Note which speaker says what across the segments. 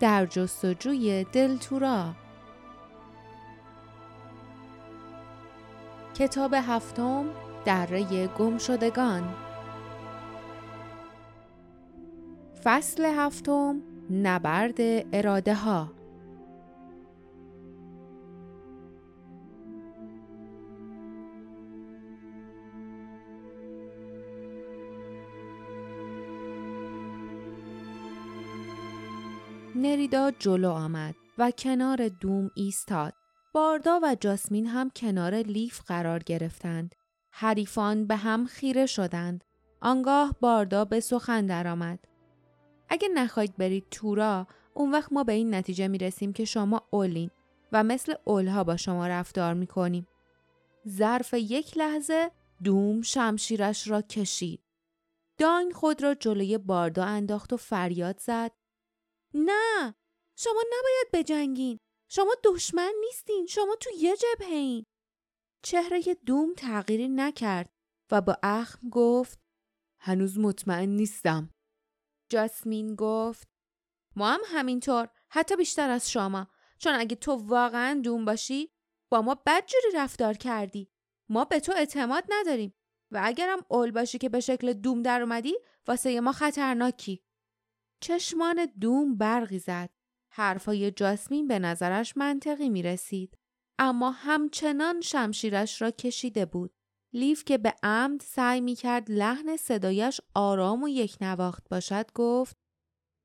Speaker 1: در جستجوی دلتورا کتاب هفتم دره گم شدگان. فصل هفتم نبرد اراده ها نریدا جلو آمد و کنار دوم ایستاد. باردا و جاسمین هم کنار لیف قرار گرفتند. حریفان به هم خیره شدند. آنگاه باردا به سخن درآمد. اگه نخواید برید تورا اون وقت ما به این نتیجه می رسیم که شما اولین و مثل اولها با شما رفتار می کنیم. ظرف یک لحظه دوم شمشیرش را کشید. داین خود را جلوی باردا انداخت و فریاد زد. نه شما نباید بجنگین. شما دشمن نیستین. شما تو یه جبهه این. چهره دوم تغییری نکرد و با اخم گفت هنوز مطمئن نیستم. جاسمین گفت ما هم همینطور حتی بیشتر از شما چون اگه تو واقعا دوم باشی با ما بدجوری رفتار کردی ما به تو اعتماد نداریم و اگرم اول باشی که به شکل دوم در اومدی واسه ما خطرناکی چشمان دوم برقی زد. حرفای جاسمین به نظرش منطقی می رسید اما همچنان شمشیرش را کشیده بود. لیف که به عمد سعی می کرد لحن صدایش آرام و یک نواخت باشد گفت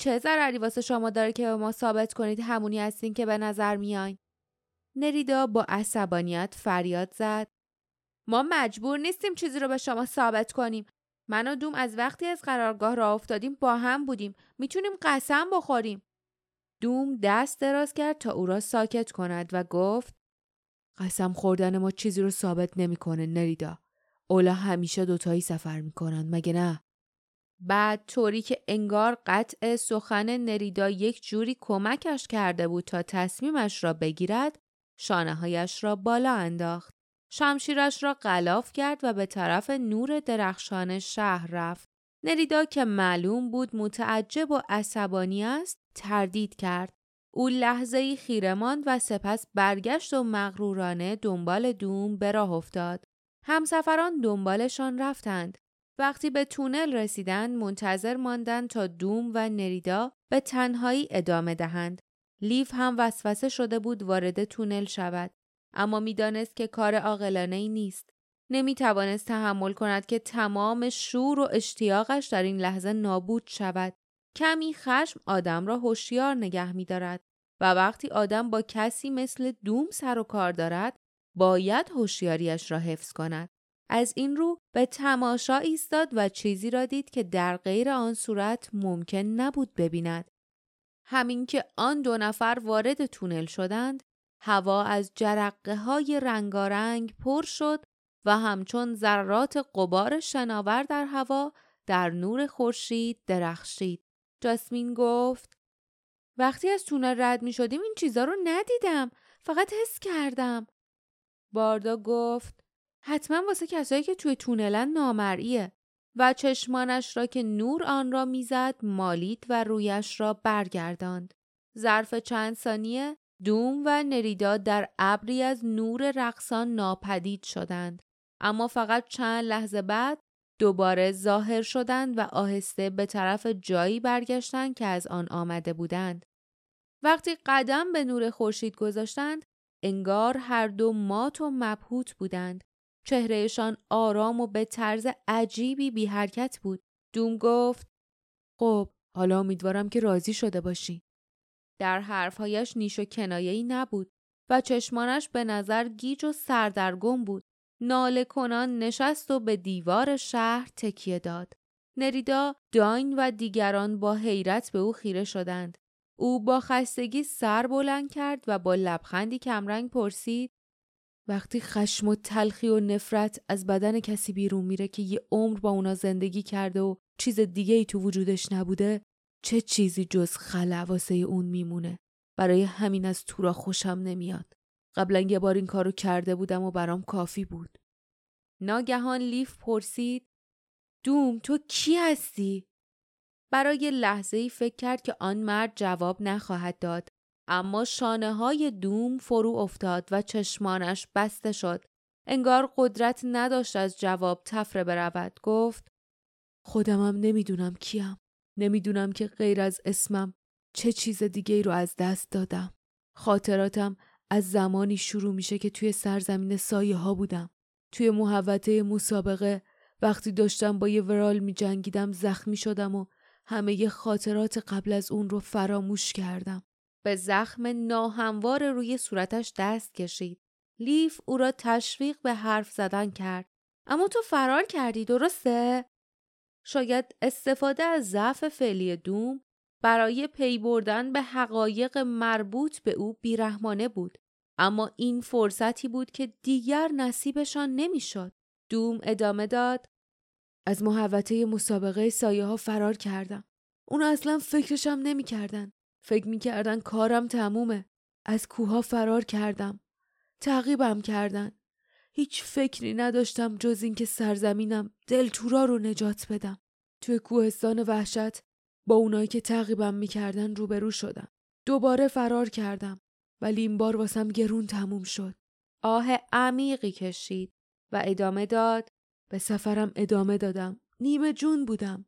Speaker 1: چه ضرری واسه شما داره که به ما ثابت کنید همونی هستین که به نظر میاین نریدا با عصبانیت فریاد زد. ما مجبور نیستیم چیزی رو به شما ثابت کنیم. من و دوم از وقتی از قرارگاه را افتادیم با هم بودیم. می‌تونیم قسم بخوریم. دوم دست دراز کرد تا او را ساکت کند و گفت قسم خوردن ما چیزی رو ثابت نمی‌کنه نریدا. اولا همیشه دوتایی سفر می‌کنن مگه نه؟ بعد طوری که انگار قطع سخن نریدا یک جوری کمکش کرده بود تا تصمیمش را بگیرد شانه هایش را بالا انداخت. شمشیرش را غلاف کرد و به طرف نور درخشان شهر رفت نریدا که معلوم بود متعجب و عصبانی است تردید کرد او لحظه ای خیره ماند و سپس برگشت و مغرورانه دنبال دوم به راه افتاد. همسفران دنبالشان رفتند. وقتی به تونل رسیدند منتظر ماندند تا دوم و نریدا به تنهایی ادامه دهند. لیف هم وسوسه شده بود وارد تونل شود. اما می‌دانست که کار عاقلانه ای نیست. نمی توانست تحمل کند که تمام شور و اشتیاقش در این لحظه نابود شود. کمی خشم آدم را هوشیار نگه می دارد و وقتی آدم با کسی مثل دوم سر و کار دارد باید هوشیاریش را حفظ کند. از این رو به تماشا ایستاد و چیزی را دید که در غیر آن صورت ممکن نبود ببیند. همین که آن دو نفر وارد تونل شدند، هوا از جرقه های رنگارنگ پر شد و همچون ذرات قبار شناور در هوا در نور خورشید درخشید. جاسمین گفت وقتی از تونل رد می شدیم این چیزا رو ندیدم فقط حس کردم باردا گفت حتما واسه کسایی که توی تونلن نامرئیه و چشمانش را که نور آن را می‌زد مالید و رویش را برگرداند ظرف چند ثانیه دوم و نریدا در ابری از نور رقصان ناپدید شدند اما فقط چند لحظه بعد دوباره ظاهر شدند و آهسته به طرف جایی برگشتند که از آن آمده بودند. وقتی قدم به نور خورشید گذاشتند، انگار هر دو مات و مبهوت بودند. چهرهشان آرام و به طرز عجیبی بی حرکت بود. دوم گفت: خب، حالا امیدوارم که راضی شده باشی. در حرفهایش نیش و کنایه‌ای نبود و چشمانش به نظر گیج و سردرگم بود. ناله کنان نشست و به دیوار شهر تکیه داد. نریدا، داین و دیگران با حیرت به او خیره شدند. او با خستگی سر بلند کرد و با لبخندی کمرنگ پرسید وقتی خشم و تلخی و نفرت از بدن کسی بیرون میره که یه عمر با اونا زندگی کرده و چیز دیگه ای تو وجودش نبوده چه چیزی جز واسه اون میمونه برای همین از تورا خوشم نمیاد قبلا یه بار این کارو کرده بودم و برام کافی بود. ناگهان لیف پرسید دوم تو کی هستی؟ برای لحظه ای فکر کرد که آن مرد جواب نخواهد داد. اما شانه های دوم فرو افتاد و چشمانش بسته شد. انگار قدرت نداشت از جواب تفره برود. گفت خودمم نمی‌دونم کیم. نمی‌دونم که غیر از اسمم چه چیز دیگه ای رو از دست دادم. خاطراتم از زمانی شروع میشه که توی سرزمین سایه ها بودم. توی محوطه مسابقه وقتی داشتم با یه ورال می جنگیدم زخمی شدم و همه خاطرات قبل از اون رو فراموش کردم. به زخم ناهموار روی صورتش دست کشید. لیف او را تشویق به حرف زدن کرد. اما تو فرار کردی درسته؟ شاید استفاده از ضعف فعلی دوم برای پی بردن به حقایق مربوط به او بیرحمانه بود. اما این فرصتی بود که دیگر نصیبشان نمی‌شد. دوم ادامه داد از محوطه مسابقه سایه ها فرار کردم. اون اصلا فکرشم نمی‌کردن. فکر می‌کردن کارم تمومه. از کوها فرار کردم. تعقیبم کردن. هیچ فکری نداشتم جز اینکه سرزمینم دلتورا رو نجات بدم. توی کوهستان وحشت با اونایی که تعقیبم می‌کردن روبرو شدم. دوباره فرار کردم. ولی این بار واسم گرون تموم شد. آه عمیقی کشید و ادامه داد به سفرم ادامه دادم. نیمه جون بودم.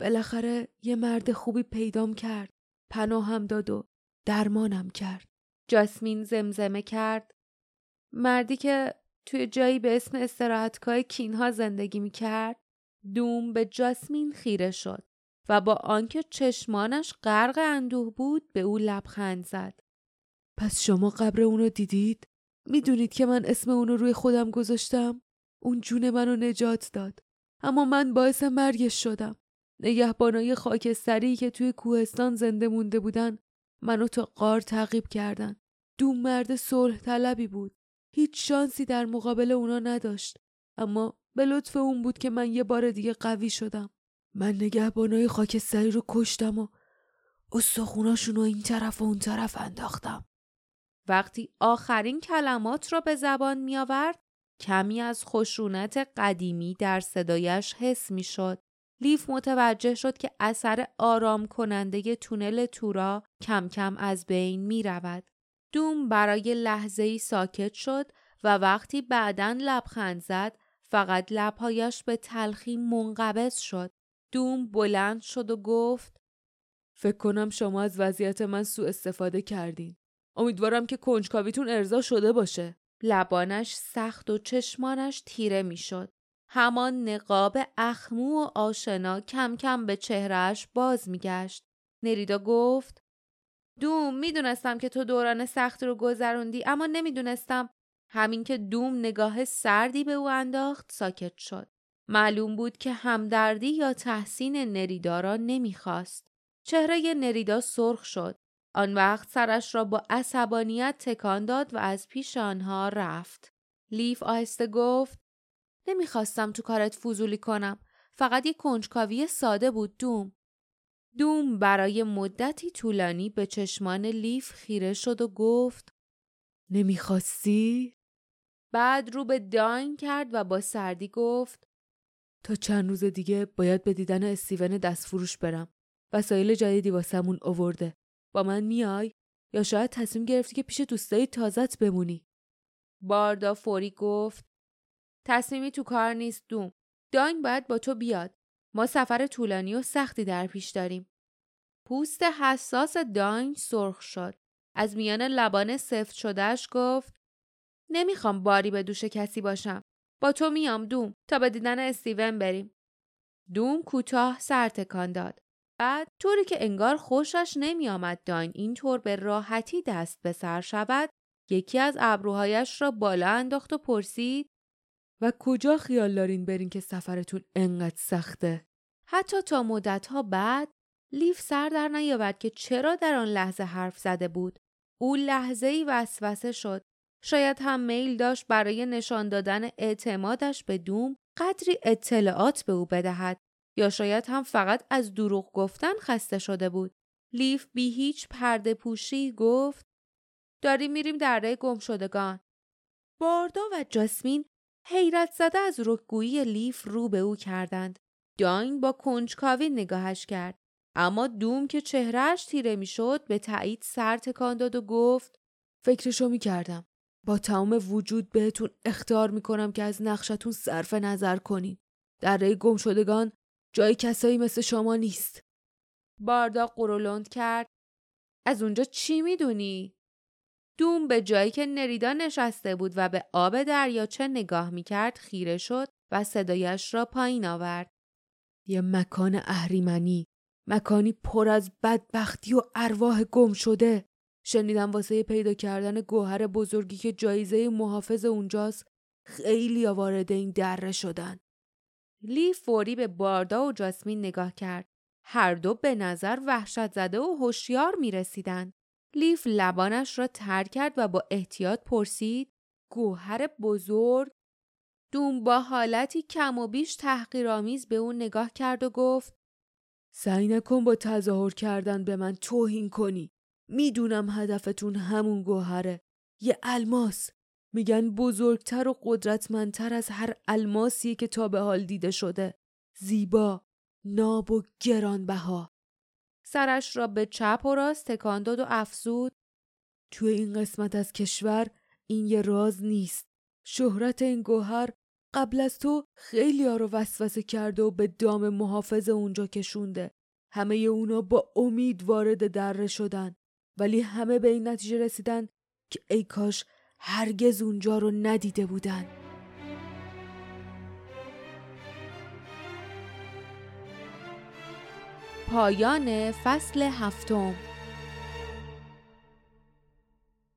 Speaker 1: بالاخره یه مرد خوبی پیدام کرد. پناهم داد و درمانم کرد. جاسمین زمزمه کرد. مردی که توی جایی به اسم استراحتگاه کینها زندگی می کرد. دوم به جاسمین خیره شد و با آنکه چشمانش غرق اندوه بود به او لبخند زد. پس شما قبر اونو دیدید؟ می‌دونید که من اسم اونو روی خودم گذاشتم؟ اون جون منو نجات داد. اما من باعث مرگش شدم. نگهبانای خاکستری که توی کوهستان زنده مونده بودن منو تا قار تعقیب کردن. دوم مرد صلح طلبی بود. هیچ شانسی در مقابل اونا نداشت. اما به لطف اون بود که من یه بار دیگه قوی شدم. من نگهبانای خاکستری رو کشتم و استخوناشون رو این طرف و اون طرف انداختم. وقتی آخرین کلمات را به زبان می آورد کمی از خشونت قدیمی در صدایش حس می شد. لیف متوجه شد که اثر آرام کننده تونل تورا کم کم از بین می رود. دوم برای لحظه ای ساکت شد و وقتی بعدا لبخند زد فقط لبهایش به تلخی منقبض شد. دوم بلند شد و گفت فکر کنم شما از وضعیت من سوء استفاده کردین. امیدوارم که کنجکاویتون ارضا شده باشه. لبانش سخت و چشمانش تیره می‌شد. همان نقاب اخمو و آشنا کم کم به چهرهش باز میگشت. نریدا گفت دوم می‌دونستم که تو دوران سخت رو گذروندی اما نمی‌دونستم همین که دوم نگاه سردی به او انداخت ساکت شد. معلوم بود که همدردی یا تحسین نریدا را نمی‌خواست. چهره نریدا سرخ شد. آن وقت سرش را با عصبانیت تکان داد و از پیش آنها رفت. لیف آهسته گفت نمی‌خواستم تو کارت فضولی کنم. فقط یه کنجکاوی ساده بود دوم. دوم برای مدتی طولانی به چشمان لیف خیره شد و گفت نمی‌خواستی؟ بعد رو به داین کرد و با سردی گفت تا چند روز دیگه باید به دیدن استیون دستفروش برم. وسایل جدیدی واسمون اوورده. با من میای یا شاید تصمیم گرفتی که پیش دوستایی تازت بمونی باردا فوری گفت تصمیمی تو کار نیست دوم داین باید با تو بیاد ما سفر طولانی و سختی در پیش داریم. پوست حساس داین سرخ شد. از میان لبان سفت شدهش گفت نمی‌خوام باری به دوش کسی باشم. با تو میام دوم تا به دیدن استیون بریم. دوم کوتاه سر تکان داد. بعد طوری که انگار خوشش نمی آمد داین اینطور به راحتی دست به سر شود یکی از ابروهایش را بالا انداخت و پرسید و کجا خیال دارین برین که سفرتون انقدر سخته؟ حتی تا مدتها بعد لیف سر در نیاورد که چرا در آن لحظه حرف زده بود. او لحظه ای وسوسه شد. شاید هم میل داشت برای نشان دادن اعتمادش به دوم قدری اطلاعات به او بدهد یا شاید هم فقط از دروغ گفتن خسته شده بود. لیف بی هیچ پرده پوشی گفت داریم میریم دره گم شدگان. باردا و جاسمین حیرت زده از رکگویی لیف رو به او کردند. داین با کنجکاوی نگاهش کرد. اما دوم که چهرهش تیره می‌شد به تایید سر تکان داد و گفت فکرشو می‌کردم با تمام وجود بهتون اختار می‌کنم که از نقشتون صرف نظر کنین در گم شدگان جای کسایی مثل شما نیست باردا قرولند کرد از اونجا چی می‌دونی؟ دوم به جایی که نریدا نشسته بود و به آب دریاچه نگاه می‌کرد خیره شد و صدایش را پایین آورد. یه مکان اهریمنی مکانی پر از بدبختی و ارواح گم شده شنیدم واسه پیدا کردن گوهر بزرگی که جایزه محافظ اونجاست خیلی وارد این دره شدن. لی فوری به باردا و جاسمین نگاه کرد. هر دو به نظر وحشت زده و هوشیار می رسیدن. لیف لبانش را تر کرد و با احتیاط پرسید گوهر بزرگ دوم با حالتی کم و بیش تحقیرآمیز به اون نگاه کرد و گفت سعی نکن با تظاهر کردن به من توهین کنی. می‌دونم هدفتون همون گوهره. یه الماس. میگن بزرگتر و قدرتمندتر از هر الماسی که تا به حال دیده شده. زیبا ناب و گرانبها. سرش را به چپ و راست تکان داد و افزود. توی این قسمت از کشور این یه راز نیست. شهرت این گوهر قبل از تو خیلی ها رو وسوسه کرده و به دام محافظ اونجا کشونده. همه اونا با امید وارد دره شدن. ولی همه به این نتیجه رسیدن که ای کاش هرگز اونجا رو ندیده بودن. پایان فصل هفتم.